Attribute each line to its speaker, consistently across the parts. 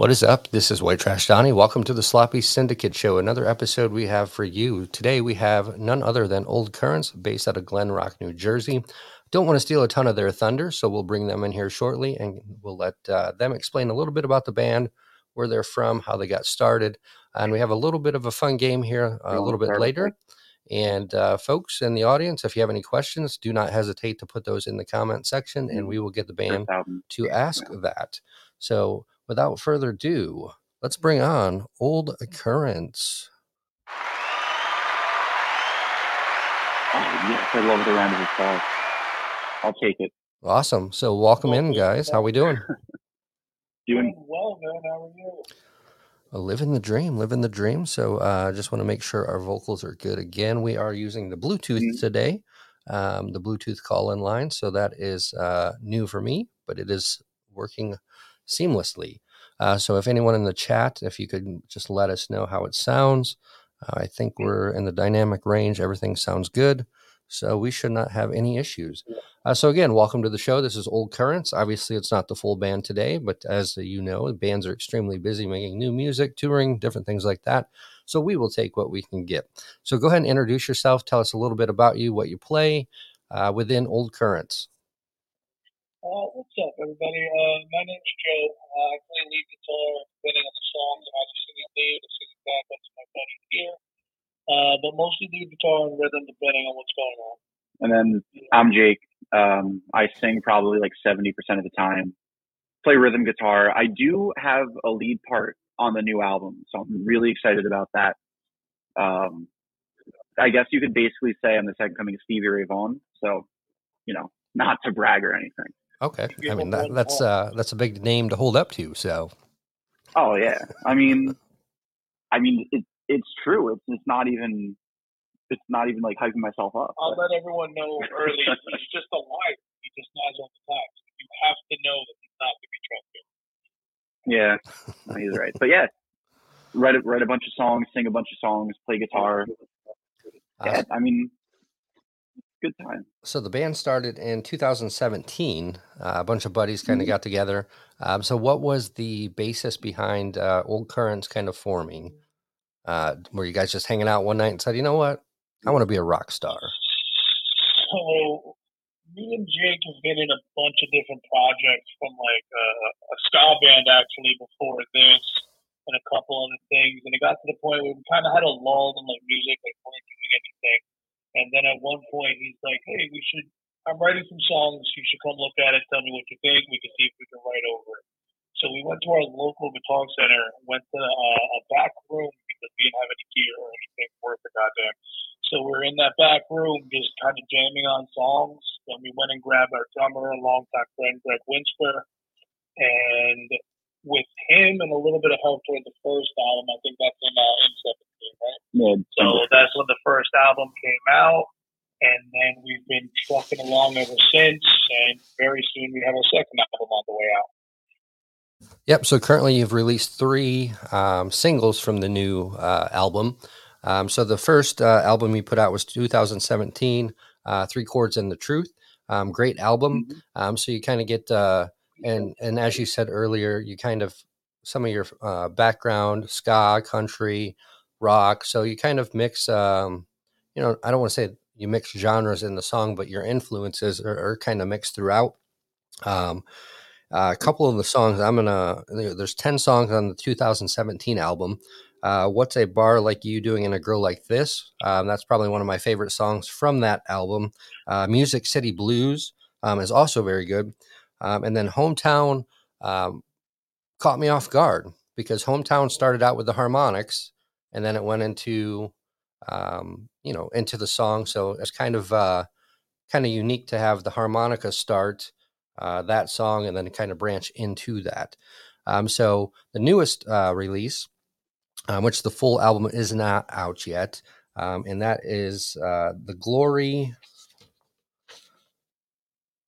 Speaker 1: What is up? This is White Trash Donnie. Welcome to the Sloppy Syndicate Show. Another episode we have for you. Today we have none other than Old Currents, based out of Glen Rock, New Jersey. Don't want to steal a ton of their thunder, so we'll bring them in here shortly and we'll let uh, them explain a little bit about the band, where they're from, how they got started. And we have a little bit of a fun game here uh, a little bit later. And uh, folks in the audience, if you have any questions, do not hesitate to put those in the comment section and we will get the band to ask that. So without further ado, let's bring on Old Currents.
Speaker 2: Oh, yes, I love the round of applause. I'll take it.
Speaker 1: Awesome. So welcome in, guys. How we doing?
Speaker 2: Doing
Speaker 3: well, man. How are you?
Speaker 1: Uh, living the dream, living the dream. So I uh, just want to make sure our vocals are good. Again, we are using the Bluetooth
Speaker 2: Mhm.
Speaker 1: today, um, the Bluetooth call in line. So that is uh, new for me, but it is working seamlessly. Uh, so if anyone in the chat, if you could just let us know how it sounds. Uh, I think we're in the dynamic range. Everything sounds good. So we should not have any issues. Uh, so again, welcome to the show. This is Old Currents. Obviously, it's not the full band today, but as you know, bands are extremely busy making new music, touring, different things like that. So we will take what we can get. So go ahead and introduce yourself. Tell us a little bit about you, what you play uh, within Old Currents.
Speaker 3: Uh, what's up, everybody? Uh, my name's Joe. Uh, I play lead guitar, depending on the songs. I'm either singing lead or singing backup to my buddy here. Uh, but mostly lead guitar and rhythm, depending on what's going on.
Speaker 2: and then I'm Jake. Um, I sing probably like 70% of the time. Play rhythm guitar. I do have a lead part on the new album, so I'm really excited about that. Um, I guess you could basically say I'm the second coming of Stevie Ray Vaughan. So, you know, not to brag or anything.
Speaker 1: Okay, I mean that, that's uh, that's a big name to hold up to. So
Speaker 2: Oh yeah. I mean, I mean, it, it's true. It's, it's not even, it's not even like hyping myself up.
Speaker 3: I'll let everyone know early. He's just a liar. He just lies all the time. You have to know that he's not to be trusted.
Speaker 2: Yeah, no, he's right. But yeah, write a, write a bunch of songs, sing a bunch of songs, play guitar. Yeah, I mean, good time.
Speaker 1: So the band started in 2017. Uh, a bunch of buddies kind of
Speaker 2: Mhm.
Speaker 1: got together. Um, so what was the basis behind uh, Old Currents kind of forming? Uh, were you guys just hanging out one night and said, you know what, I want to be a rock star?
Speaker 3: So me and Jake have been in a bunch of different projects from like uh, a ska band actually before this and a couple other things and it got to the point where we kind of had a lull in like music like we weren't doing anything and then at one point he's like hey we should I'm writing some songs. You should come look at it. Tell me what you think. We can see if we can write over it. So we went to our local guitar center went to uh, a back room because we didn't have any gear or anything worth a goddamn. So we're in that back room just kind of jamming on songs. Then we went and grabbed our drummer, a longtime friend, Greg Winsper. And with him and a little bit of help toward the first album, I think that's in uh, in 17, So that's when the first album came out. And then we've been trucking along ever since. And very soon we have our second album on the way out.
Speaker 1: Yep. So currently you've released three um, singles from the new uh, album. Um, so the first uh, album you put out was 2017, uh, Three Chords and the Truth. Um, great album.
Speaker 2: Mhm.
Speaker 1: Um, so you kind of get, uh, and and as you said earlier, you kind of some of your uh, background, ska, country, rock. So you kind of mix. Um, you know, I don't want to say you mix genres in the song, but your influences are, are kind of mixed throughout. Um, uh, a couple of the songs I'm gonna. There's ten songs on the 2017 album. Uh, What's a bar like you doing in a girl like this? Um, that's probably one of my favorite songs from that album. Uh, Music City Blues um, is also very good. Um, and then Hometown um, caught me off guard because Hometown started out with the harmonics and then it went into um, you know into the song. So it's kind of uh, kind of unique to have the harmonica start uh, that song and then kind of branch into that. Um, so the newest uh, release, um, which the full album is not out yet, um, and that is uh, the glory.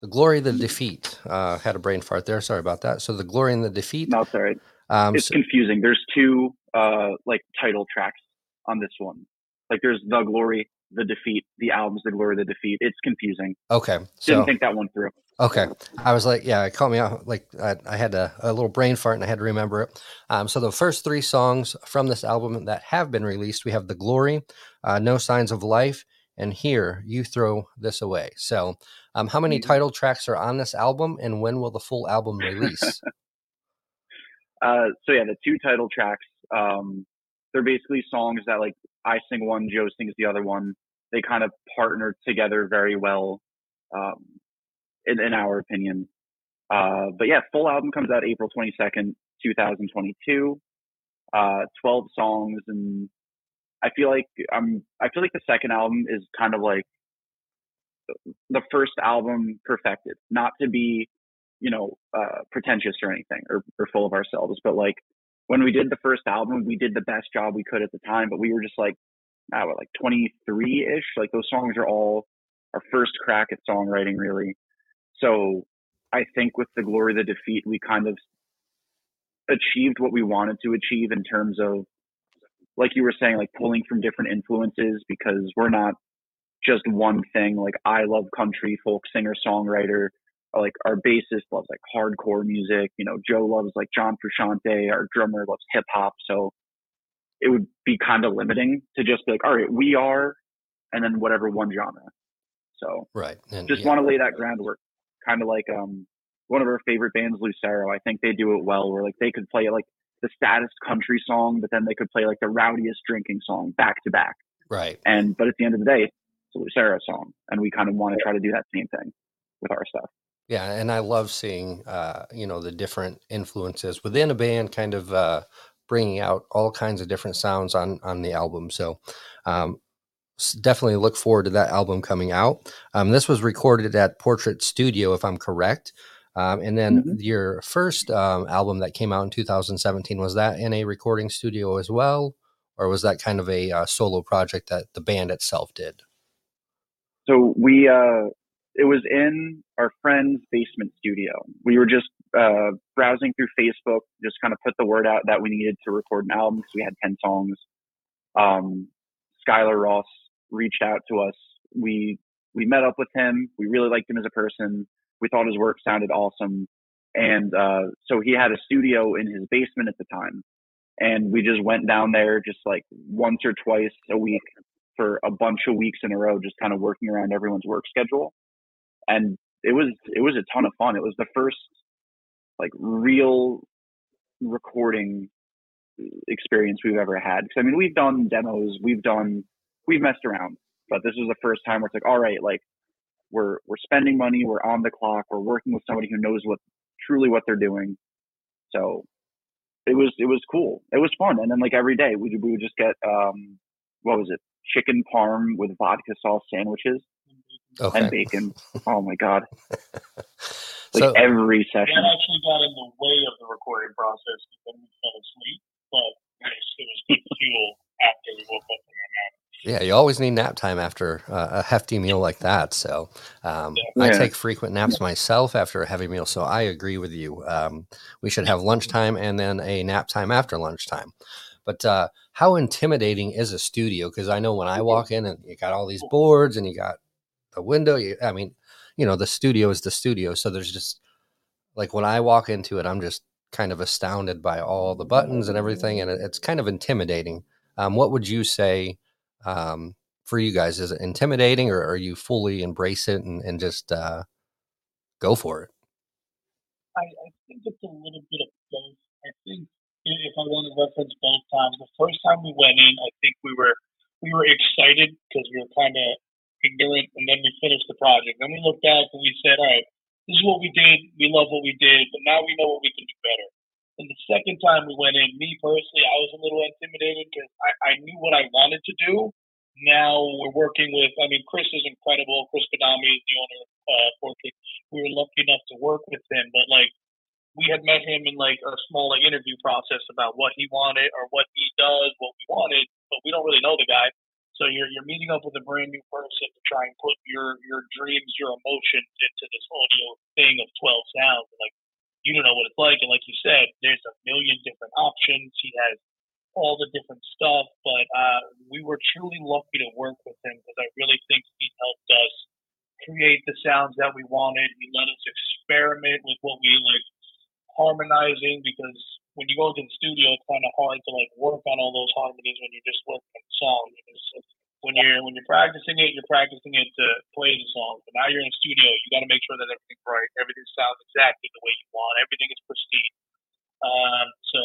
Speaker 1: The glory, the defeat. Uh, had a brain fart there. Sorry about that. So the glory and the defeat.
Speaker 2: No, right.
Speaker 1: Um,
Speaker 2: It's
Speaker 1: so-
Speaker 2: confusing. There's two uh like title tracks on this one. Like there's the glory, the defeat, the albums, the glory, the defeat. It's confusing.
Speaker 1: Okay,
Speaker 2: so didn't think that one through.
Speaker 1: Okay, I was like, yeah, it caught me out. Like I, I had a, a, little brain fart and I had to remember it. Um, so the first three songs from this album that have been released, we have "The Glory," uh, "No Signs of Life," and "Here You Throw This Away." So, um, how many mm-hmm. title tracks are on this album, and when will the full album release?
Speaker 2: uh, so yeah, the two title tracks. Um, they're basically songs that like I sing one, Joe sings the other one. They kind of partner together very well, um, in, in, our opinion. Uh, but yeah, full album comes out April 22nd, 2022. Uh, 12 songs. And I feel like, um, I feel like the second album is kind of like the first album perfected, not to be, you know, uh, pretentious or anything or, or full of ourselves, but like when we did the first album, we did the best job we could at the time, but we were just like, now like 23 ish. Like those songs are all our first crack at songwriting, really. So I think with the glory, the defeat, we kind of achieved what we wanted to achieve in terms of, like you were saying, like pulling from different influences because we're not just one thing. Like I love country, folk singer, songwriter like our bassist loves like hardcore music. You know, Joe loves like John Frusciante. Our drummer loves hip hop. So it would be kind of limiting to just be like, all right, we are, and then whatever one genre. So
Speaker 1: right,
Speaker 2: and, just yeah. want to lay that groundwork. Kind of like um one of our favorite bands, Lucero. I think they do it well. Where like they could play like the saddest country song, but then they could play like the rowdiest drinking song back to back.
Speaker 1: Right.
Speaker 2: And but at the end of the day, it's a Lucero song, and we kind of want to try to do that same thing with our stuff.
Speaker 1: Yeah, and I love seeing uh, you know the different influences within a band, kind of uh, bringing out all kinds of different sounds on on the album. So um, definitely look forward to that album coming out. Um, this was recorded at Portrait Studio, if I'm correct. Um, and then mm-hmm. your first um, album that came out in 2017 was that in a recording studio as well, or was that kind of a uh, solo project that the band itself did?
Speaker 2: So we uh, it was in our friend's basement studio. We were just uh, browsing through Facebook, just kind of put the word out that we needed to record an album because we had 10 songs. Um, Skylar Ross reached out to us. We, we met up with him. We really liked him as a person. We thought his work sounded awesome. And, uh, so he had a studio in his basement at the time. And we just went down there just like once or twice a week for a bunch of weeks in a row, just kind of working around everyone's work schedule and it was it was a ton of fun. It was the first like real recording experience we've ever had. Because I mean, we've done demos, we've done we've messed around, but this was the first time where it's like, all right, like we're we're spending money, we're on the clock, we're working with somebody who knows what truly what they're doing. So it was it was cool. It was fun, and then like every day we we would just get um what was it chicken parm with vodka sauce sandwiches okay. and bacon. Oh my god! like so, every session.
Speaker 3: That actually got in the way of the recording process because then we fell asleep. But it was, good fuel after we woke up from our nap.
Speaker 1: Yeah, you always need nap time after uh, a hefty meal like that. So um, yeah. I take frequent naps myself after a heavy meal. So I agree with you. Um, we should have lunchtime and then a nap time after lunchtime. But uh, how intimidating is a studio? Because I know when I walk in and you got all these boards and you got the window. You, I mean, you know, the studio is the studio. So there's just like when I walk into it, I'm just kind of astounded by all the buttons and everything, and it's kind of intimidating. Um, what would you say um, for you guys? Is it intimidating, or are you fully embrace it and, and just uh, go for it?
Speaker 3: I, I think it's a little bit of both. I think if I want to reference both times, the first time we went in, I think we were we were excited because we were kind of ignorant, and then we finished the project. Then we looked back and we said, all right, this is what we did. We love what we did, but now we know what we can do better. And the second time we went in, me personally, I was a little intimidated because I, I knew what I wanted to do. Now we're working with, I mean, Chris is incredible. Chris Badami is the owner of uh, Portrait. We were lucky enough to work with him, but like, we had met him in like a small like interview process about what he wanted or what he does, what we wanted, but we don't really know the guy. So you're you're meeting up with a brand new person to try and put your your dreams, your emotions into this audio thing of 12 sounds. Like you don't know what it's like, and like you said, there's a million different options. He has all the different stuff, but uh, we were truly lucky to work with him because I really think he helped us create the sounds that we wanted. He let us experiment with what we like harmonizing because when you go into the studio, it's kind of hard to like work on all those harmonies when you're just working the song. Because when you're when you're practicing it, you're practicing it to play the song. But now you're in the studio, you got to make sure that everything's right, everything sounds exactly the way you want, everything is pristine. Um, so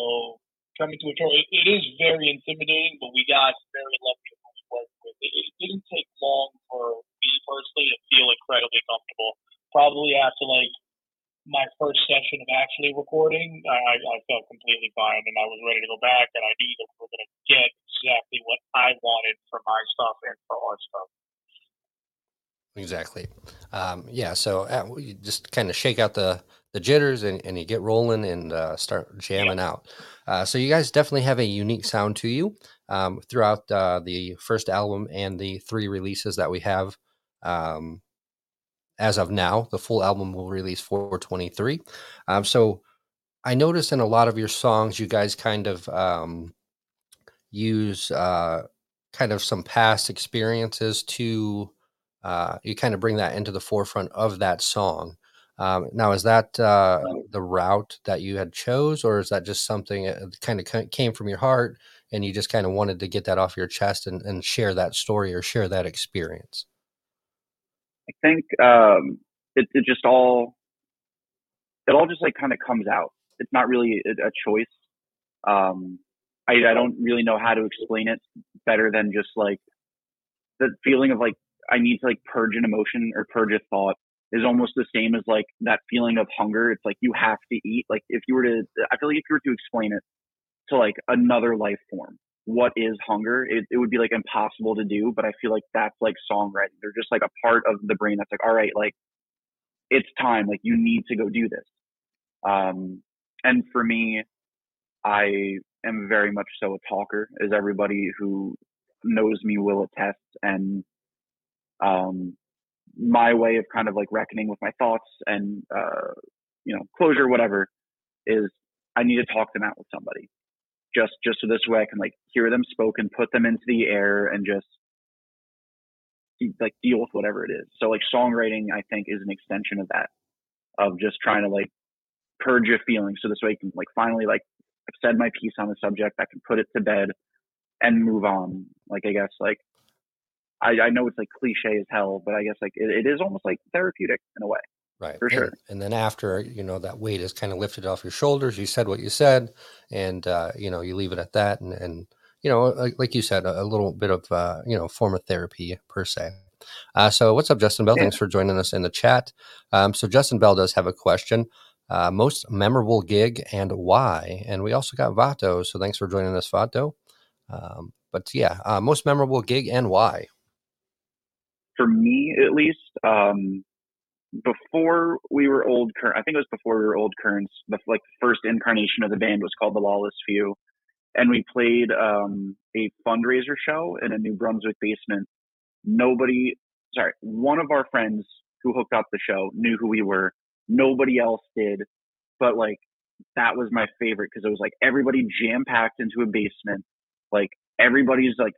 Speaker 3: coming to a tour, it, it is very intimidating, but we got very lucky to work with. It, it didn't take long for me personally to feel incredibly comfortable. Probably after like my first session of actually recording, I, I felt completely fine and I was ready to go back and I knew that we were going to get exactly what I wanted for my stuff and for our stuff.
Speaker 1: Exactly. Um, yeah. So uh, you just kind of shake out the, the jitters and, and you get rolling and uh, start jamming yeah. out. Uh, so you guys definitely have a unique sound to you um, throughout uh, the first album and the three releases that we have. Um, as of now. The full album will release 423. Um, so I noticed in a lot of your songs, you guys kind of um, use uh, kind of some past experiences to uh, you kind of bring that into the forefront of that song. Um, now, is that uh, the route that you had chose, or is that just something that kind of came from your heart and you just kind of wanted to get that off your chest and, and share that story or share that experience?
Speaker 2: I think um, it, it just all it all just like kind of comes out. It's not really a, a choice. Um, I, I don't really know how to explain it better than just like the feeling of like I need to like purge an emotion or purge a thought is almost the same as like that feeling of hunger. It's like you have to eat. Like if you were to, I feel like if you were to explain it to like another life form, what is hunger, it, it would be like impossible to do. But I feel like that's like songwriting. They're just like a part of the brain that's like, all right, like it's time. Like you need to go do this. Um, and for me, I am very much so a talker, as everybody who knows me will attest. And um, my way of kind of like reckoning with my thoughts and uh, you know closure, whatever, is I need to talk them out with somebody just just so this way I can like hear them spoken, put them into the air, and just like deal with whatever it is. So like songwriting, I think, is an extension of that, of just trying to like purge your feelings. So this way, I can like finally like I've said my piece on the subject. I can put it to bed and move on. Like I guess like I, I know it's like cliche as hell, but I guess like it, it is almost like therapeutic in a way.
Speaker 1: Right.
Speaker 2: For sure.
Speaker 1: And, and, then after, you know, that weight is kind of lifted off your shoulders. You said what you said, and, uh, you know, you leave it at that. And, and you know, like, like you said, a, a, little bit of, uh, you know, form of therapy per se. Uh, so what's up, Justin Bell? Yeah. Thanks for joining us in the chat. Um, so Justin Bell does have a question. Uh, most memorable gig and why? And we also got Vato. So thanks for joining us, Vato. Um, but yeah, uh, most memorable gig and why?
Speaker 2: For me, at least, um, before we were old current i think it was before we were old currents the like first incarnation of the band was called the lawless few. And we played um, a fundraiser show in a new brunswick basement. Nobody sorry one of our friends who hooked up the show knew who we were. Nobody else did. But like that was my favorite because it was like everybody jam packed into a basement. Like everybody's like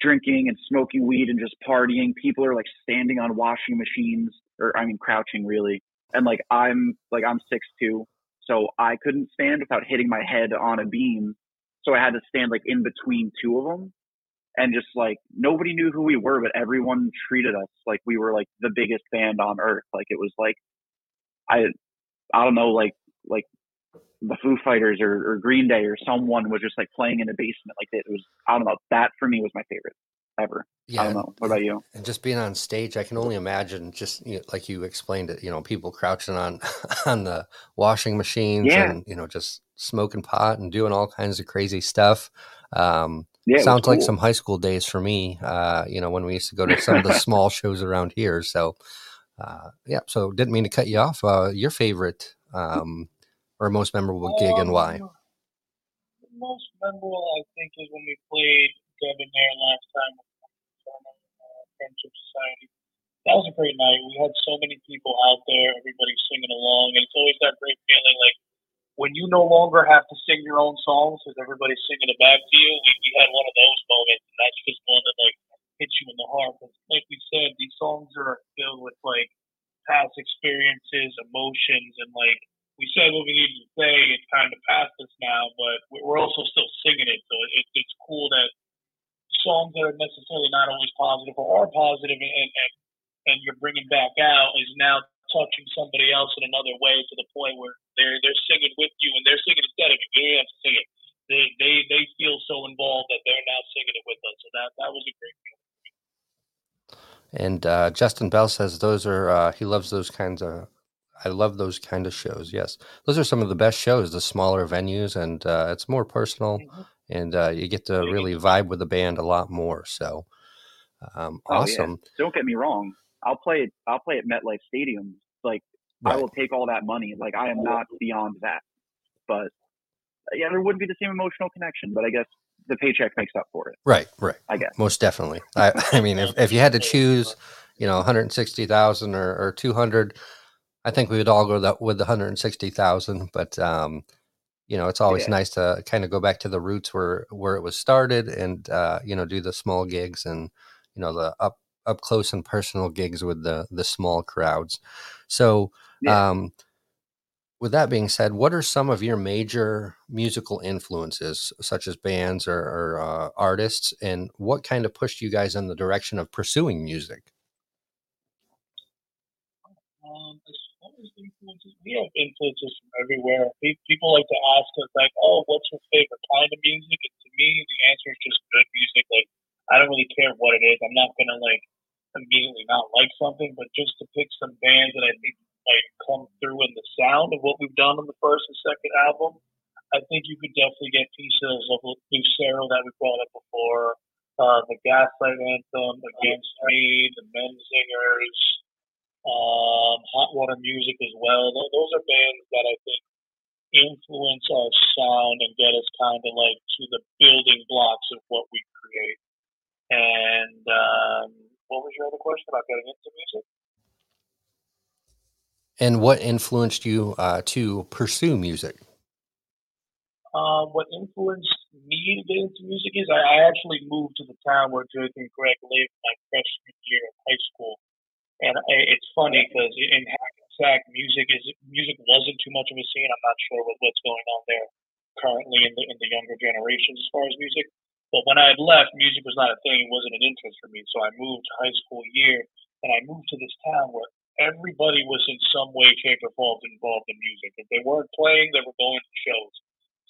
Speaker 2: drinking and smoking weed and just partying. People are like standing on washing machines or I mean crouching really. And like I'm like I'm six two, so I couldn't stand without hitting my head on a beam. So I had to stand like in between two of them. And just like nobody knew who we were, but everyone treated us like we were like the biggest band on earth. Like it was like I I don't know, like like the Foo Fighters or, or Green Day or someone was just like playing in the basement. Like it was I don't know. That for me was my favorite ever. Yeah, I don't know. What about you?
Speaker 1: And just being on stage, I can only imagine just you know, like you explained it. You know, people crouching on on the washing machines yeah. and you know just smoking pot and doing all kinds of crazy stuff. Um, yeah, sounds cool. like some high school days for me. Uh, you know, when we used to go to some of the small shows around here. So, uh, yeah. So, didn't mean to cut you off. Uh, your favorite um, or most memorable gig and why?
Speaker 3: Um, most memorable, I think, is when we played Debonair last time with uh, Friendship Society. That was a great night. We had so many people out there, everybody singing along, and it's always that great feeling like when you no longer have to sing your own songs because everybody's singing it back to you. We, we had one of those moments, and that's just one that like hits you in the heart. Because, like we said, these songs are filled with like past experiences, emotions, and like we said what we needed to say. It's kind of past us now, but we're also still singing it. So it, it's cool that songs that are necessarily not always positive or are positive and, and, and you're bringing back out is now touching somebody else in another way to the point where they're they're singing with you and they're singing instead of you. You don't have to sing it. They they they feel so involved that they're now singing it with us. So that that was a great feeling.
Speaker 1: And uh, Justin Bell says those are uh, he loves those kinds of. I love those kind of shows. Yes, those are some of the best shows. The smaller venues, and uh, it's more personal, mm-hmm. And uh, you get to really vibe with the band a lot more. So, um, oh, awesome.
Speaker 2: Yeah. Don't get me wrong. I'll play. It. I'll play at MetLife Stadium like right. I will take all that money. Like I am not beyond that. But yeah, there wouldn't be the same emotional connection. But I guess the paycheck makes up for it.
Speaker 1: Right, right.
Speaker 2: I guess
Speaker 1: most definitely. I, I mean, if, if you had to choose, you know, 160,000 or, or 200, I think we would all go that with the 160,000. But um, you know, it's always yeah. nice to kind of go back to the roots where where it was started, and uh, you know, do the small gigs and you know the up up close and personal gigs with the the small crowds. So, yeah. um, with that being said, what are some of your major musical influences, such as bands or, or uh, artists, and what kind of pushed you guys in the direction of pursuing music?
Speaker 3: As influences, we have influences from everywhere. People like to ask us, like, "Oh, what's your favorite kind of music?" And to me, the answer is just good music. Like, I don't really care what it is. I'm not gonna like immediately not like something, but just to pick some bands that I think might come through in the sound of what we've done on the first and second album. I think you could definitely get pieces of Lucero that we brought up before, uh, the Gaslight Anthem, Against Me, the Menzingers, um, Hot Water Music as well. Those are bands that I think influence our sound and get us kind of like to the building blocks of what we create. And um, what was your other question about getting into music?
Speaker 1: And what influenced you uh, to pursue music?
Speaker 3: Uh, what influenced me to get into music is I, I, actually moved to the town where Jake and Greg lived my freshman year of high school, and it's funny because in Hackensack, music is music wasn't too much of a scene. I'm not sure what, what's going on there currently in the in the younger generations as far as music. But when I had left, music was not a thing. It wasn't an interest for me. So I moved high school year, and I moved to this town where everybody was in some way, shape, or form involved in music. If they weren't playing, they were going to shows.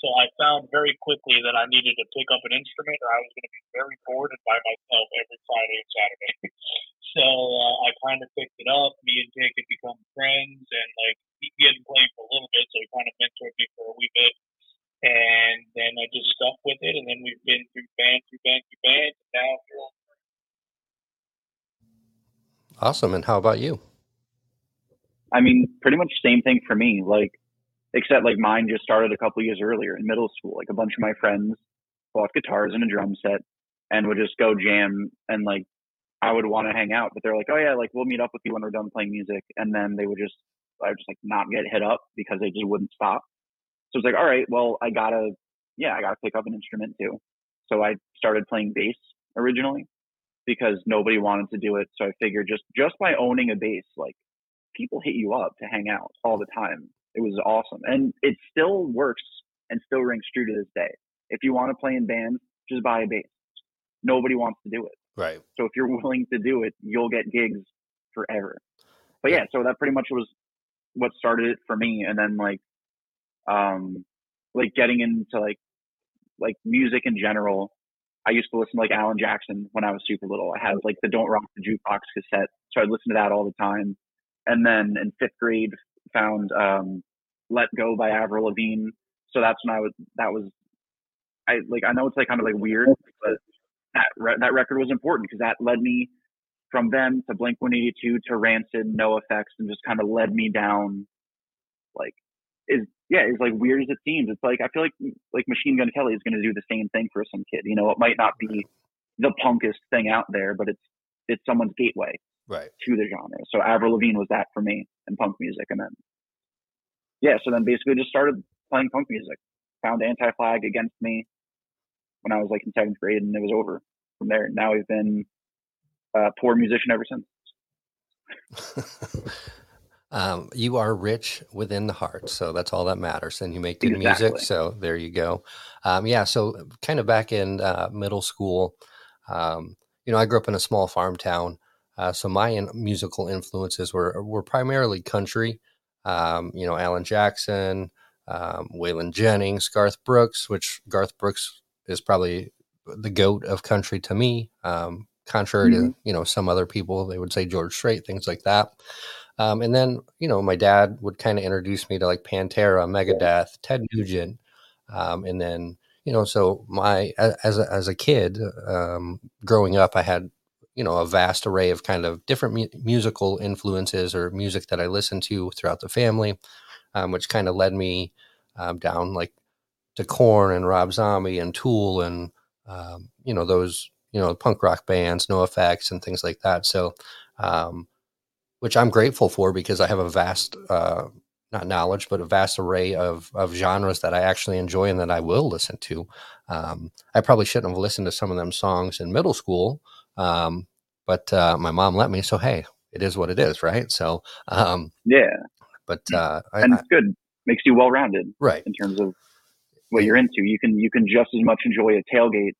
Speaker 3: So I found very quickly that I needed to pick up an instrument, or I was going to be very bored and by myself every Friday and Saturday. so uh, I kind of picked it up. Me and Jake had become friends, and like he had been playing for a little bit, so he kind of mentored me for a wee bit and then I just stuck with it, and then we've been through band, through band, through band, and now here.
Speaker 1: Awesome. And how about you?
Speaker 2: I mean, pretty much same thing for me. Like, except like mine just started a couple years earlier in middle school. Like a bunch of my friends bought guitars and a drum set and would just go jam and like I would want to hang out, but they're like, oh yeah, like we'll meet up with you when we're done playing music, and then they would just I would just like not get hit up because they just wouldn't stop. So it's like, all right, well, I gotta, yeah, I gotta pick up an instrument too. So I started playing bass originally because nobody wanted to do it. So I figured just just by owning a bass, like people hit you up to hang out all the time. It was awesome, and it still works and still rings true to this day. If you want to play in bands, just buy a bass. Nobody wants to do it.
Speaker 1: Right.
Speaker 2: So if you're willing to do it, you'll get gigs forever. But yeah, so that pretty much was what started it for me. And then like um, like getting into like like music in general. I used to listen to like Alan Jackson when I was super little. I had like the Don't Rock the Jukebox cassette, so I'd listen to that all the time. And then in fifth grade, found um, Let Go by Avril Lavigne. So that's when I was. That was. I like. I know it's like kind of like weird, but that re- that record was important because that led me from them to Blink 182 to Rancid, NOFX, and just kind of led me down like is yeah, as like weird as it seems, it's like I feel like like Machine Gun Kelly is going to do the same thing for some kid. You know, it might not be the punkest thing out there, but it's it's someone's gateway
Speaker 1: right
Speaker 2: to the genre. So Avril Lavigne was that for me in punk music, and then yeah, so then basically just started playing punk music. Found Anti Flag against me when I was like in seventh grade, and it was over from there. Now we've been a poor musician ever
Speaker 1: since. um, you are rich within the heart, so that's all that matters. And you make good
Speaker 2: exactly.
Speaker 1: music, so there you go. Um, yeah, so kind of back in uh, middle school, um, you know, I grew up in a small farm town, uh, so my in- musical influences were were primarily country. Um, you know, Alan Jackson, um, Waylon Jennings, Garth Brooks, which Garth Brooks is probably the goat of country to me. Um, contrary mm-hmm. to you know some other people, they would say George Strait, things like that. Um, and then you know my dad would kind of introduce me to like Pantera, Megadeth, Ted Nugent, um, and then you know so my as a, as a kid um, growing up, I had you know a vast array of kind of different mu- musical influences or music that I listened to throughout the family, um, which kind of led me um, down like to Korn and Rob Zombie and Tool and um, you know those you know punk rock bands, NOFX and things like that. So, um, which I'm grateful for because I have a vast uh, not knowledge, but a vast array of of genres that I actually enjoy and that I will listen to. Um, I probably shouldn't have listened to some of them songs in middle school, um, but uh, my mom let me. So hey, it is what it is, right? So um,
Speaker 2: yeah,
Speaker 1: but uh,
Speaker 2: and I, it's good, makes you well rounded,
Speaker 1: right,
Speaker 2: in terms of what you're into. You can you can just as much enjoy a tailgate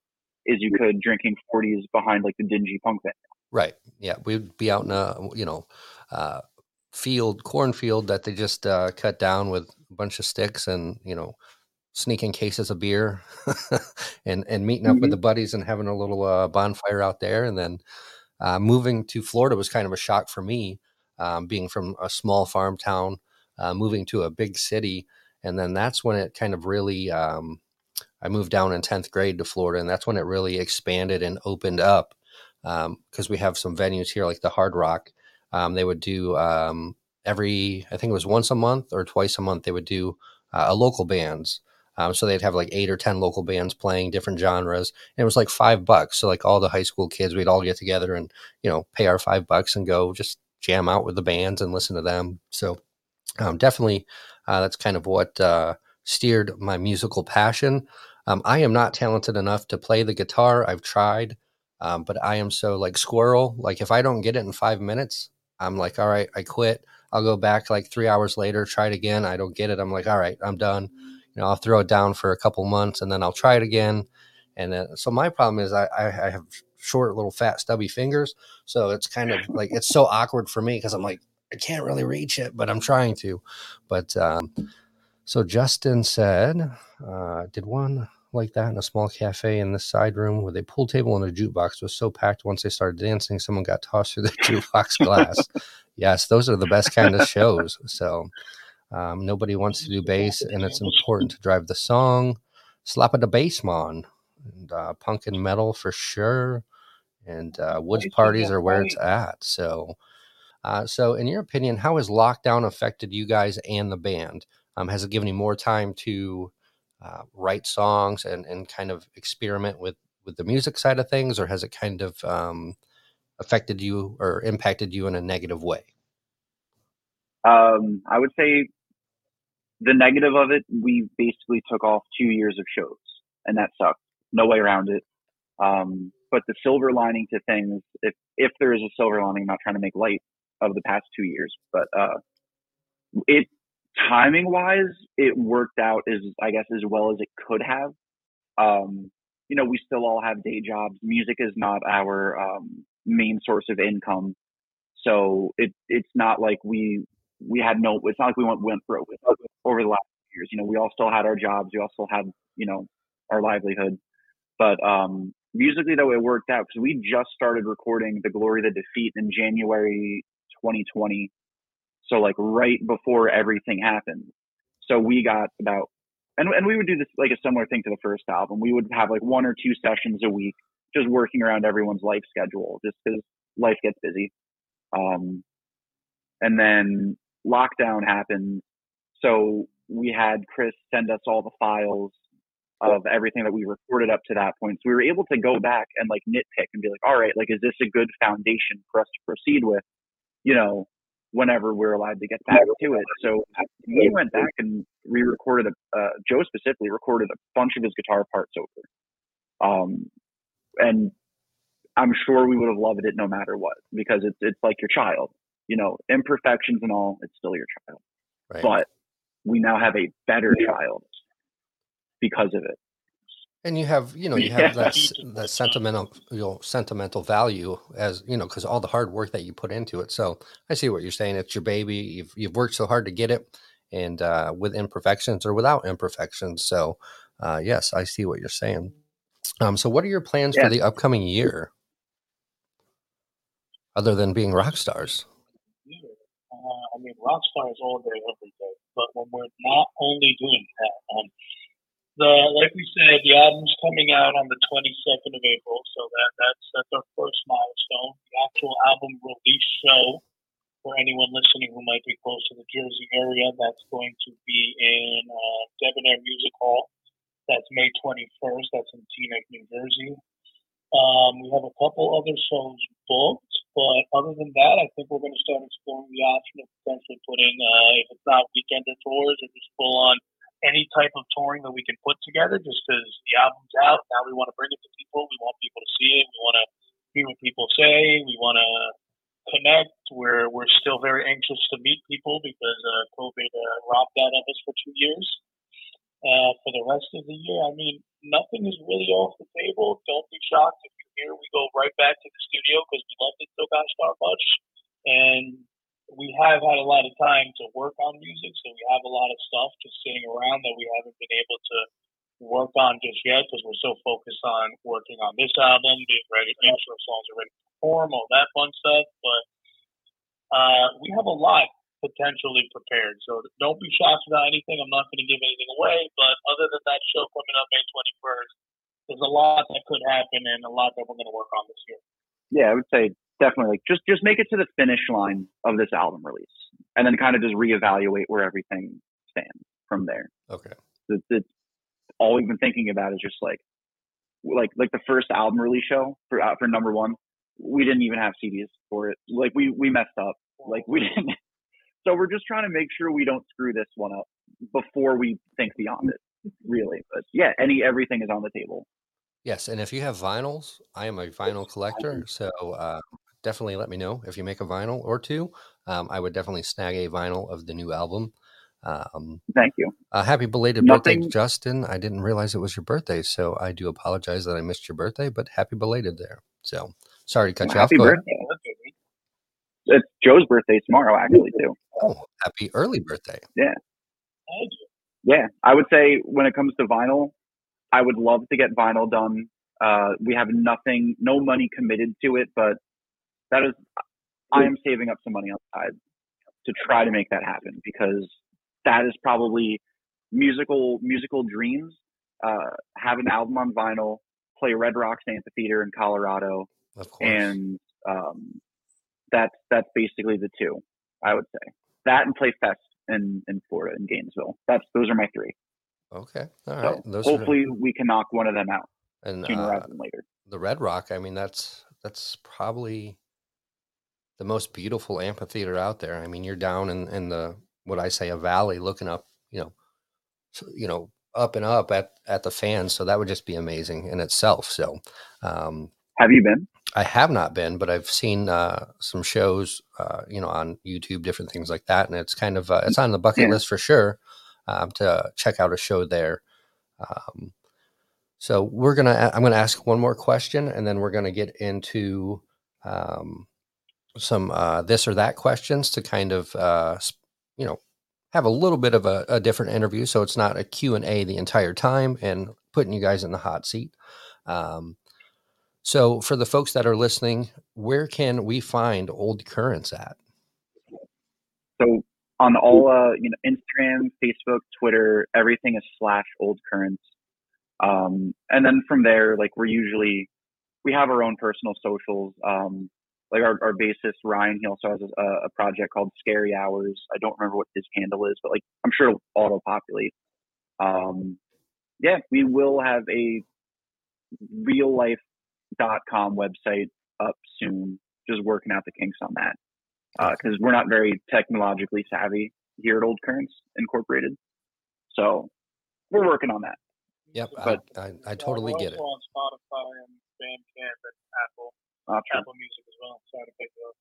Speaker 2: as you could drinking 40s behind like the dingy punk band.
Speaker 1: Right. Yeah, we'd be out in a you know uh, field cornfield that they just uh, cut down with a bunch of sticks and you know sneaking cases of beer and and meeting up mm-hmm. with the buddies and having a little uh, bonfire out there. And then uh, moving to Florida was kind of a shock for me um, being from a small farm town uh, moving to a big city. And then that's when it kind of really um, i moved down in 10th grade to florida and that's when it really expanded and opened up because um, we have some venues here like the hard rock. Um, they would do um, every i think it was once a month or twice a month they would do uh, a local bands um, so they'd have like eight or ten local bands playing different genres and it was like five bucks so like all the high school kids we'd all get together and you know pay our five bucks and go just jam out with the bands and listen to them so um, definitely uh, that's kind of what uh, steered my musical passion. Um, I am not talented enough to play the guitar. I've tried, um, but I am so like squirrel. Like if I don't get it in five minutes, I'm like, all right, I quit. I'll go back like three hours later, try it again. I don't get it. I'm like, all right, I'm done. You know, I'll throw it down for a couple months and then I'll try it again. And then, so my problem is I, I, have short, little, fat, stubby fingers. So it's kind of like it's so awkward for me because I'm like, I can't really reach it, but I'm trying to. But um, so Justin said, uh, did one like that in a small cafe in the side room with a pool table and a jukebox was so packed once they started dancing, someone got tossed through the jukebox glass. yes, those are the best kind of shows. So um, nobody wants to do bass, and it's important to drive the song. Slap at the bass man. And uh, punk and metal for sure. And uh, woods parties are where it's at. So uh, so, in your opinion, how has lockdown affected you guys and the band? Um, has it given you more time to uh, write songs and, and kind of experiment with, with the music side of things, or has it kind of um, affected you or impacted you in a negative way?
Speaker 2: Um, I would say the negative of it, we basically took off two years of shows, and that sucked. No way around it. Um, but the silver lining to things, if if there is a silver lining, I'm not trying to make light of the past two years. But uh, it timing wise, it worked out as I guess as well as it could have. Um, you know, we still all have day jobs. Music is not our um, main source of income, so it it's not like we we had no. It's not like we went went broke over the last years. You know, we all still had our jobs. We also had you know our livelihood. But um, musically, though, it worked out because we just started recording "The Glory, the Defeat" in January 2020. So like right before everything happened. So we got about, and, and we would do this like a similar thing to the first album. We would have like one or two sessions a week, just working around everyone's life schedule, just because life gets busy. Um, and then lockdown happened. So we had Chris send us all the files of everything that we recorded up to that point. So we were able to go back and like nitpick and be like, all right, like, is this a good foundation for us to proceed with? you know, whenever we're allowed to get back to it. So we went back and re-recorded a, uh, Joe specifically recorded a bunch of his guitar parts over. Um, and I'm sure we would have loved it no matter what because it's it's like your child, you know, imperfections and all, it's still your child. Right. But we now have a better child because of it.
Speaker 1: And you have, you know, you have that that sentimental, you know, sentimental value as you know, because all the hard work that you put into it. So I see what you're saying. It's your baby. You've you've worked so hard to get it, and uh, with imperfections or without imperfections. So uh, yes, I see what you're saying. Um, so what are your plans yeah. for the upcoming year, other than being rock stars?
Speaker 3: Uh, I mean, rock stars all day, every day. But when we're not only doing that, um, the like we said, the album's coming out on the 22nd of April, so that that's that's our first milestone. The actual album release show for anyone listening who might be close to the Jersey area, that's going to be in uh, Debonair Music Hall. That's May 21st. That's in Teaneck, New Jersey. Um, we have a couple other shows booked, but other than that, I think we're going to start exploring the option of potentially putting, uh, if it's not weekend tours, or just full on any type of touring that we can put together just because the album's out. Now we want to bring it to people. We want people to see it. We want to hear what people say. We want to connect. We're, we're still very anxious to meet people because uh, COVID uh, robbed that of us for two years. Uh, for the rest of the year, I mean, nothing is really off the table. Don't be shocked if hear we go right back to the studio because we loved it so gosh darn much. And we have had a lot of time to work on music, so we have a lot of stuff just sitting around that we haven't been able to work on just yet because we're so focused on working on this album, getting ready, making sure songs are ready to perform, all that fun stuff. But uh, we have a lot potentially prepared, so don't be shocked about anything. I'm not going to give anything away, but other than that show coming up May 21st, there's a lot that could happen and a lot that we're going to work on this year.
Speaker 2: Yeah, I would say definitely just just make it to the finish line of this album release and then kind of just reevaluate where everything stands from there.
Speaker 1: Okay.
Speaker 2: It's, it's, all we've been thinking about is just like like like the first album release show for uh, for number one we didn't even have cds for it. Like we we messed up. Like we didn't so we're just trying to make sure we don't screw this one up before we think beyond it really but yeah any everything is on the table
Speaker 1: Yes, and if you have vinyls, I am a vinyl collector, so uh, definitely let me know if you make a vinyl or two. Um, I would definitely snag a vinyl of the new album. Um,
Speaker 2: Thank you.
Speaker 1: Uh, happy belated Nothing... birthday, Justin. I didn't realize it was your birthday, so I do apologize that I missed your birthday, but happy belated there. So sorry to cut well, you
Speaker 2: happy
Speaker 1: off.
Speaker 2: Happy birthday. It's Joe's birthday tomorrow, actually, too.
Speaker 1: Oh, happy early birthday.
Speaker 2: Yeah. Yeah. I would say when it comes to vinyl, I would love to get vinyl done. Uh, we have nothing, no money committed to it, but that is, I am saving up some money on the side to try to make that happen because that is probably musical musical dreams. Uh, have an album on vinyl, play Red Rocks Amphitheater in Colorado, and um, that's that's basically the two I would say. That and play Fest in in Florida in Gainesville. That's those are my three.
Speaker 1: Okay, all right.
Speaker 2: So hopefully are... we can knock one of them out and sooner uh, rather than later.
Speaker 1: The Red Rock, I mean, that's that's probably the most beautiful amphitheater out there. I mean, you're down in, in the what I say a valley, looking up, you know, you know, up and up at at the fans. So that would just be amazing in itself. So, um,
Speaker 2: have you been?
Speaker 1: I have not been, but I've seen uh, some shows, uh, you know, on YouTube, different things like that, and it's kind of uh, it's on the bucket yeah. list for sure um, to check out a show there. Um, so we're gonna I'm gonna ask one more question, and then we're gonna get into um, some uh, this or that questions to kind of uh, you know have a little bit of a, a, different interview so it's not a q&a the entire time and putting you guys in the hot seat um, so for the folks that are listening where can we find old currents at
Speaker 2: so on all uh, you know instagram facebook twitter everything is slash old currents um, and then from there like we're usually we have our own personal socials um, like our, our bassist Ryan, he also has a, a, project called Scary Hours. I don't remember what his handle is, but like I'm sure it'll auto populate. Um, yeah, we will have a reallife.com website up soon. Just working out the kinks on that. Uh because uh, we're not very technologically savvy here at Old Currents Incorporated. So we're working on that.
Speaker 1: Yep, but I, I, I totally get it.
Speaker 3: on Spotify and Bandcamp and Apple, Apple Music as well. Sorry to pick up.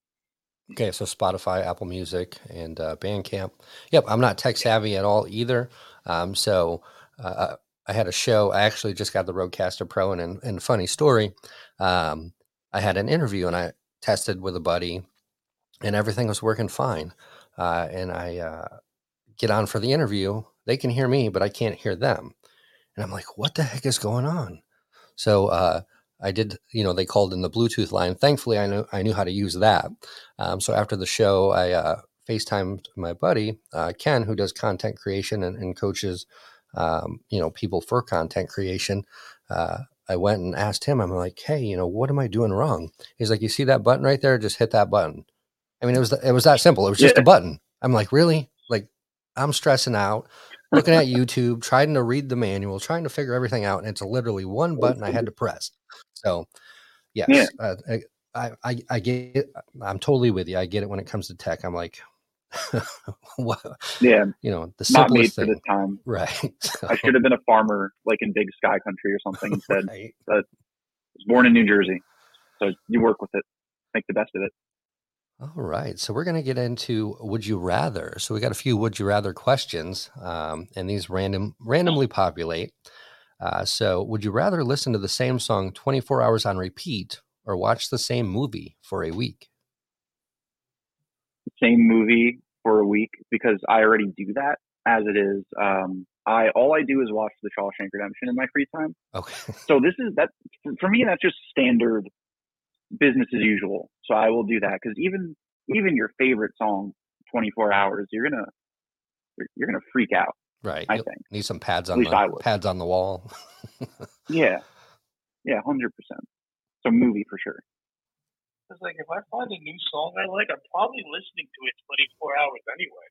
Speaker 1: Okay, so Spotify, Apple Music, and uh, Bandcamp. Yep, I'm not tech savvy at all either. Um, so uh, I had a show. I actually just got the Rodecaster Pro, and and funny story, um, I had an interview and I tested with a buddy, and everything was working fine. Uh, and I uh, get on for the interview. They can hear me, but I can't hear them. And I'm like, what the heck is going on? So uh, I did, you know, they called in the Bluetooth line. Thankfully, I knew I knew how to use that. Um, so after the show, I uh, FaceTimed my buddy uh, Ken, who does content creation and, and coaches, um, you know, people for content creation. Uh, I went and asked him. I'm like, hey, you know, what am I doing wrong? He's like, you see that button right there? Just hit that button. I mean, it was it was that simple. It was just yeah. a button. I'm like, really? Like, I'm stressing out looking at YouTube, trying to read the manual, trying to figure everything out, and it's literally one button I had to press. So, yes, yeah. uh, I, I, I get. It. I'm totally with you. I get it when it comes to tech. I'm like,
Speaker 2: what? Yeah,
Speaker 1: you know, the simplest thing.
Speaker 2: For the time,
Speaker 1: right?
Speaker 2: So, I should have been a farmer, like in Big Sky Country or something instead. Right. But I was born in New Jersey, so you work with it, make the best of it.
Speaker 1: All right. So we're going to get into would you rather. So we got a few would you rather questions, um, and these random randomly populate. Uh, so would you rather listen to the same song 24 hours on repeat or watch the same movie for a week?
Speaker 2: Same movie for a week because I already do that as it is. Um, I all I do is watch The Shawshank Redemption in my free time.
Speaker 1: Okay.
Speaker 2: so this is that for me. That's just standard business as usual. So I will do that because even even your favorite song, 24 hours, you're gonna you're, you're gonna freak out.
Speaker 1: Right.
Speaker 2: I You'll think
Speaker 1: need some pads on the pads on the wall.
Speaker 2: yeah. Yeah, hundred percent. So movie for sure.
Speaker 3: Because like if I find a new song I like, I'm probably listening to it 24 hours anyway.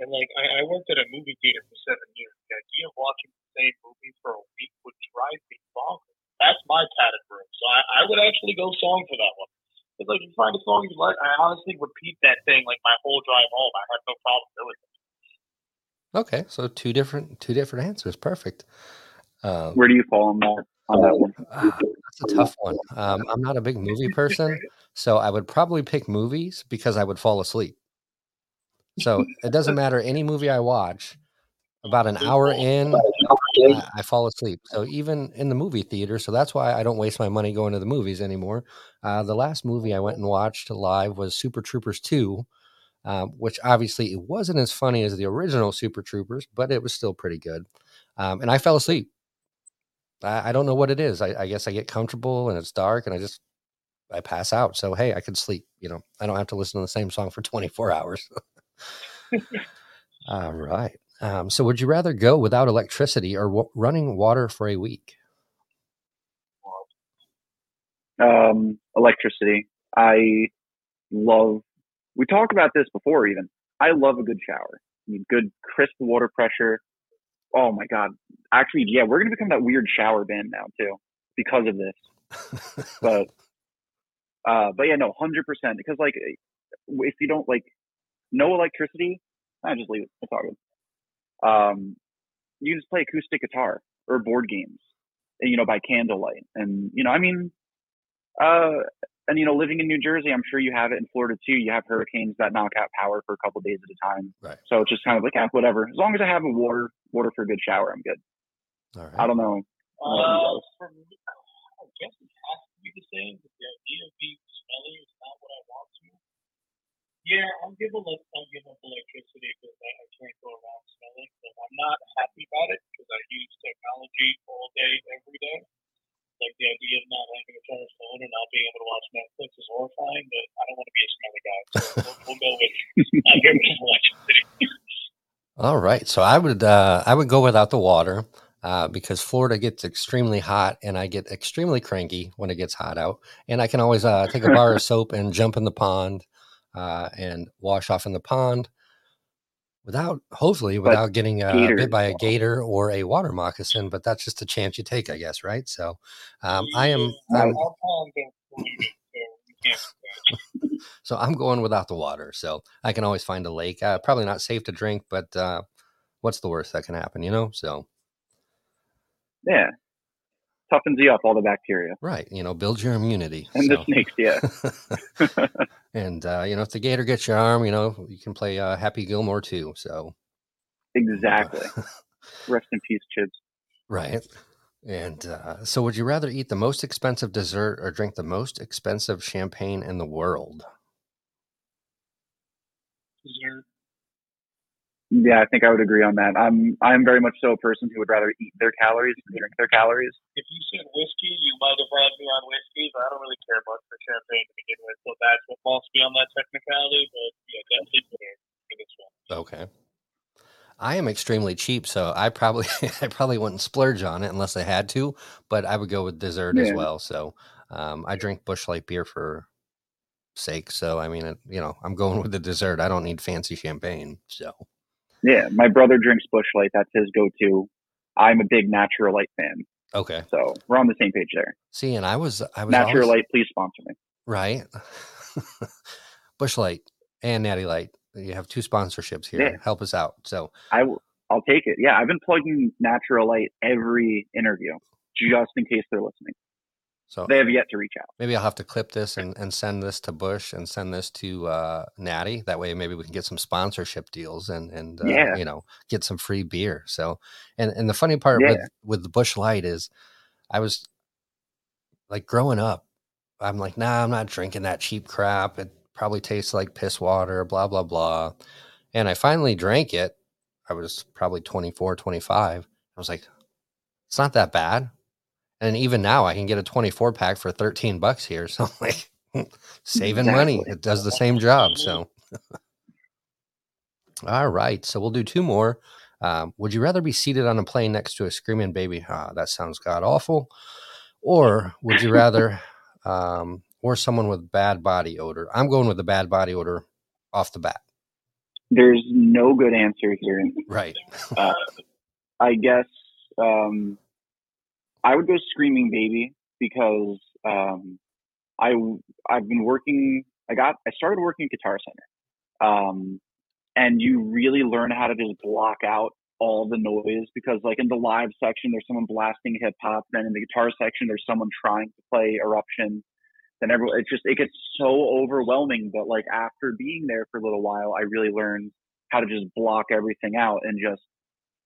Speaker 3: And like I, I worked at a movie theater for seven years. The idea of watching the same movie for a week would drive me bonkers that's my padded room. So I, I would actually go song for that one. It's like you find a song you like, I honestly repeat that thing like my whole drive home. I have no problem doing it.
Speaker 1: Okay, so two different two different answers. Perfect.
Speaker 2: Um, Where do you fall on that on that one? Uh,
Speaker 1: that's a tough one. Um, I'm not a big movie person, so I would probably pick movies because I would fall asleep. So it doesn't matter any movie I watch. About an hour in, I, I, fall asleep. So even in the movie theater, so that's why I don't waste my money going to the movies anymore. Uh, the last movie I went and watched live was Super Troopers Two, um, which obviously it wasn't as funny as the original Super Troopers, but it was still pretty good. Um, and I fell asleep. I, I don't know what it is. I, I guess I get comfortable and it's dark, and I just I pass out. So hey, I can sleep. You know, I don't have to listen to the same song for 24 hours. All right. Um, so, would you rather go without electricity or w- running water for a week?
Speaker 2: Um, electricity. I love. We talked about this before, even. I love a good shower. I mean, good crisp water pressure. Oh my god! Actually, yeah, we're gonna become that weird shower band now too because of this. but, uh, but yeah, no, hundred percent. Because like, if you don't like, no electricity, I just leave it. It's all good um, you just play acoustic guitar or board games, you know, by candlelight. And, you know, I mean, uh, and, you know, living in New Jersey, I'm sure you have it in Florida too. You have hurricanes that knock out power for a couple days at a time.
Speaker 1: Right.
Speaker 2: So it's just kind of like, yeah, whatever. As long as I have a water, water for a good shower, I'm good.
Speaker 1: All right.
Speaker 2: I don't know.
Speaker 3: Uh, for me, I guess it has to be the same. The idea of being smelly is not what I want to. Yeah, I'll give up. I'll give up electricity because I, I can't go around smelling. But I'm not happy about it because I use technology all day, every day. Like the idea of not having a charge phone or not being able to watch Netflix is horrifying. But I don't want to be a smelly guy, so we'll, we'll go with I'll give up electricity.
Speaker 1: All right, so I would uh, I would go without the water. Uh, because Florida gets extremely hot and I get extremely cranky when it gets hot out. And I can always uh, take a bar of soap and jump in the pond uh, and wash off in the pond without, hopefully, without but getting uh, bit by a gator or a water moccasin. But that's just a chance you take, I guess, right? So um, I am. I'm, so I'm going without the water. So I can always find a lake. Uh, probably not safe to drink, but uh, what's the worst that can happen? You know. So
Speaker 2: Yeah. Toughens you up all the bacteria.
Speaker 1: right, you know, build your immunity.
Speaker 2: And
Speaker 1: so.
Speaker 2: the snakes, yeah.
Speaker 1: and uh, you know, if the gator gets your arm, you know, you can play uh, Happy Gilmore too. So
Speaker 2: exactly. Rest in peace, Chubbs.
Speaker 1: right. And uh, so, would you rather eat the most expensive dessert or drink the most expensive champagne in the world?
Speaker 3: Dessert.
Speaker 2: Yeah, I think I would agree on that. I'm I'm very much so a person who would rather eat their calories than drink their calories.
Speaker 3: If you said whiskey, you might have had me on whiskey, but I don't really care much for champagne to begin with. So that's what falls me on that technicality. But yeah, definitely dessert for this one.
Speaker 1: Okay. I am extremely cheap, so I probably I probably wouldn't splurge on it unless I had to, but I would go with dessert as well. So um, I drink Busch Light beer for sake. So I mean, it, you know, I'm going with the dessert. I don't need fancy champagne. So
Speaker 2: Yeah, my brother drinks Busch Light. That's his go-to. I'm a big Natural Light fan,
Speaker 1: okay.
Speaker 2: so we're on the same page there.
Speaker 1: See, and I was I was
Speaker 2: Natural
Speaker 1: always,
Speaker 2: Light, please sponsor me.
Speaker 1: right. Busch Light and Natty Light. You have two sponsorships here.
Speaker 2: Yeah.
Speaker 1: Help us out. So
Speaker 2: I will. I'll take it. Yeah, I've been plugging Natural Light every interview just in case they're listening.
Speaker 1: So
Speaker 2: They have yet to reach out.
Speaker 1: maybe I'll have to clip this and, and send this to Busch and send this to uh, Natty. That way, maybe we can get some sponsorship deals and and uh,
Speaker 2: Yeah.
Speaker 1: you know get some free beer. So, and and the funny part
Speaker 2: Yeah.
Speaker 1: with with the Busch Light is, I was like growing up, I'm like, nah, I'm not drinking that cheap crap. It probably tastes like piss water, blah blah blah. And I finally drank it. I was probably 24, 25. I was like, it's not that bad. And even now, I can get a 24 pack for 13 bucks here. So, I'm like, saving money. It does the same job. So, all right. So, we'll do two more. Um, would you rather be seated on a plane next to a screaming baby? Ah, that sounds god awful. Or would you rather, um, or someone with bad body odor? I'm going with the bad body odor off the bat.
Speaker 2: There's no good answer here.
Speaker 1: Right.
Speaker 2: Uh, I guess um, I would go Screaming Baby because um, I I've been working. I got I started working at Guitar Center, um, and you really learn how to just block out all the noise because like in the live section there's someone blasting hip hop, then in the guitar section there's someone trying to play Eruption. Then everyone it just it gets so overwhelming. But like after being there for a little while, I really learned how to just block everything out and just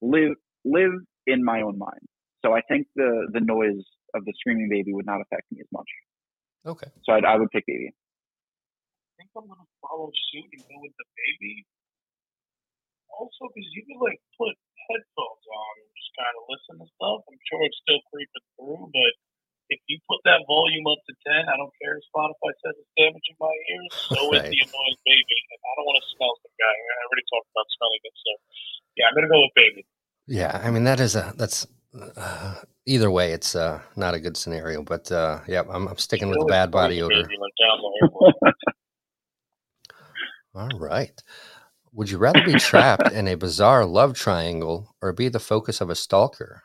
Speaker 2: live live in my own mind. So I think the the noise of the screaming baby would not affect me as much.
Speaker 1: Okay.
Speaker 2: So I'd, I would pick baby.
Speaker 3: I think I'm gonna follow suit and go with the baby. Also, because you can like put headphones on and just kind of listen to stuff. I'm sure it's still creeping through, but if you put that volume up to ten, I don't care if Spotify says it's damaging my ears. So is the annoying baby, and I don't want to smell some guy. I already talked about smelling it, so yeah, I'm gonna go with baby.
Speaker 1: Yeah, I mean that is a that's uh, either way, it's uh, not a good scenario. But uh, yeah, I'm, I'm sticking with the bad body odor.
Speaker 3: baby, like down the airport.
Speaker 1: All right. Would you rather be trapped in a bizarre love triangle or be the focus of a stalker?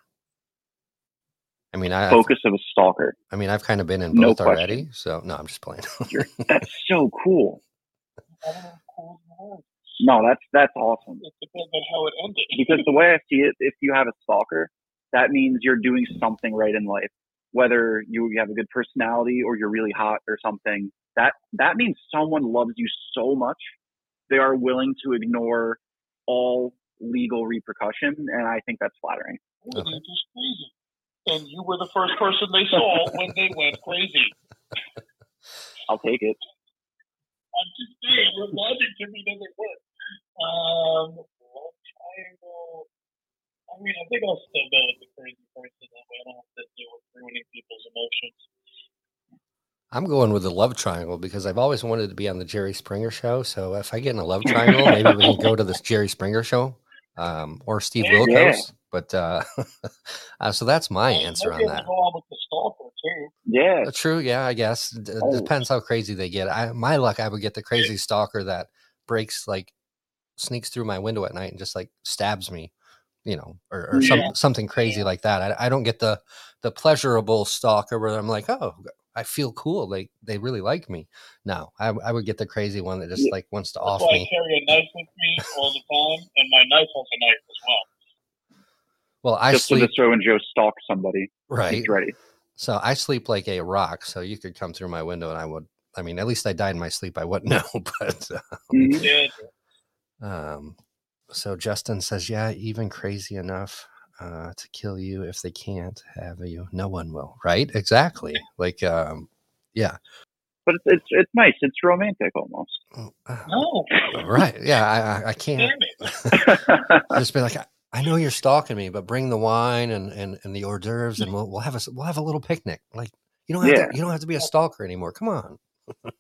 Speaker 1: I mean, I
Speaker 2: Focus of a stalker.
Speaker 1: I mean, I've kind of been in both
Speaker 2: question.
Speaker 1: already. So no, I'm just playing.
Speaker 2: That's so cool.
Speaker 3: I don't know how cool it was.
Speaker 2: No, that's that's awesome.
Speaker 3: It depends on how it ended.
Speaker 2: Because the way I see it, if you have a stalker, that means you're doing something right in life. Whether you have a good personality or you're really hot or something, that that means someone loves you so much they are willing to ignore all legal repercussion, and I think that's flattering.
Speaker 1: Okay.
Speaker 3: just crazy. And you were the first person they saw when they went crazy.
Speaker 2: I'll take it.
Speaker 3: I'm just saying, your logic to me doesn't work. Um. I mean, I think I'll still go with the crazy person. That way I don't have to deal with ruining people's emotions.
Speaker 1: I'm going with the love triangle because I've always wanted to be on the Jerry Springer show. So if I get in a love triangle, maybe we can go to this Jerry Springer show um, or Steve
Speaker 3: Yeah.
Speaker 1: Wilkos. But uh, uh, so that's my answer
Speaker 3: might
Speaker 1: on
Speaker 3: be able to
Speaker 1: that.
Speaker 3: Go on with the stalker too.
Speaker 2: Yeah,
Speaker 1: Uh, True, yeah, I guess D-
Speaker 2: Oh.
Speaker 1: depends how crazy they get. I my luck, I would get the crazy stalker that breaks like sneaks through my window at night and just like stabs me, you know, or, or some, something crazy like that. I, I don't get the the pleasurable stalker where I'm like, oh, I feel cool. They they really like me. No, I, I would get the crazy one that just
Speaker 2: Yeah.
Speaker 1: like wants to
Speaker 3: That's
Speaker 1: off
Speaker 3: why I
Speaker 1: me.
Speaker 3: carry a knife with me all the time, and my knife has a knife as well.
Speaker 1: Well, I
Speaker 2: Just so
Speaker 1: sleep
Speaker 2: this way when Joe stalks somebody,
Speaker 1: right.
Speaker 2: he's ready.
Speaker 1: So I sleep like a rock. So you could come through my window and I would. I mean, at least I died in my sleep. I wouldn't know, but
Speaker 2: Mhm.
Speaker 3: Yeah,
Speaker 1: Um, so Justin says, yeah, even crazy enough uh, to kill you if they can't have you, no one will. Right? Exactly. Like, um, yeah.
Speaker 2: But it's, it's it's nice. It's romantic almost.
Speaker 1: Uh,
Speaker 3: no,
Speaker 1: right. Yeah. I, I, I can't just be like, I, I know you're stalking me, but bring the wine and, and, and the hors d'oeuvres and we'll, we'll have a, s- we'll have a little picnic. Like, you don't have
Speaker 2: Yeah.
Speaker 1: to, you don't have to be a stalker anymore. Come on.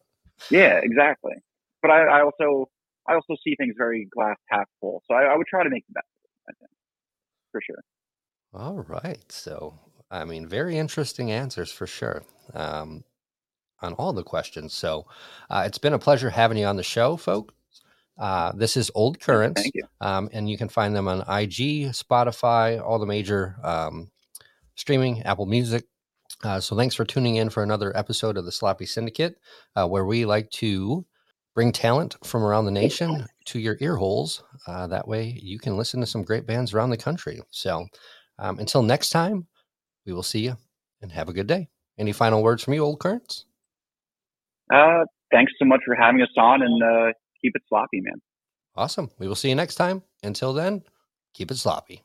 Speaker 2: yeah, exactly. But I, I also I also see things very glass half full. So I, I would try to make the best of it. I think for sure.
Speaker 1: All right. So, I mean, very interesting answers for sure um, on all the questions. So, uh, it's been a pleasure having you on the show, folks. Uh, this is Old Currents,
Speaker 2: Thank you.
Speaker 1: um, and you can find them on IG, Spotify, all the major um, streaming, Apple Music. Uh, so, thanks for tuning in for another episode of the Sloppy Syndicate, uh, where we like to bring talent from around the nation to your ear holes. Uh, that way, you can listen to some great bands around the country. So, um, until next time, we will see you and have a good day. Any final words from you, Old Currents?
Speaker 2: Uh, thanks so much for having us on, and uh, keep it sloppy, man.
Speaker 1: Awesome. We will see you next time. Until then, keep it sloppy.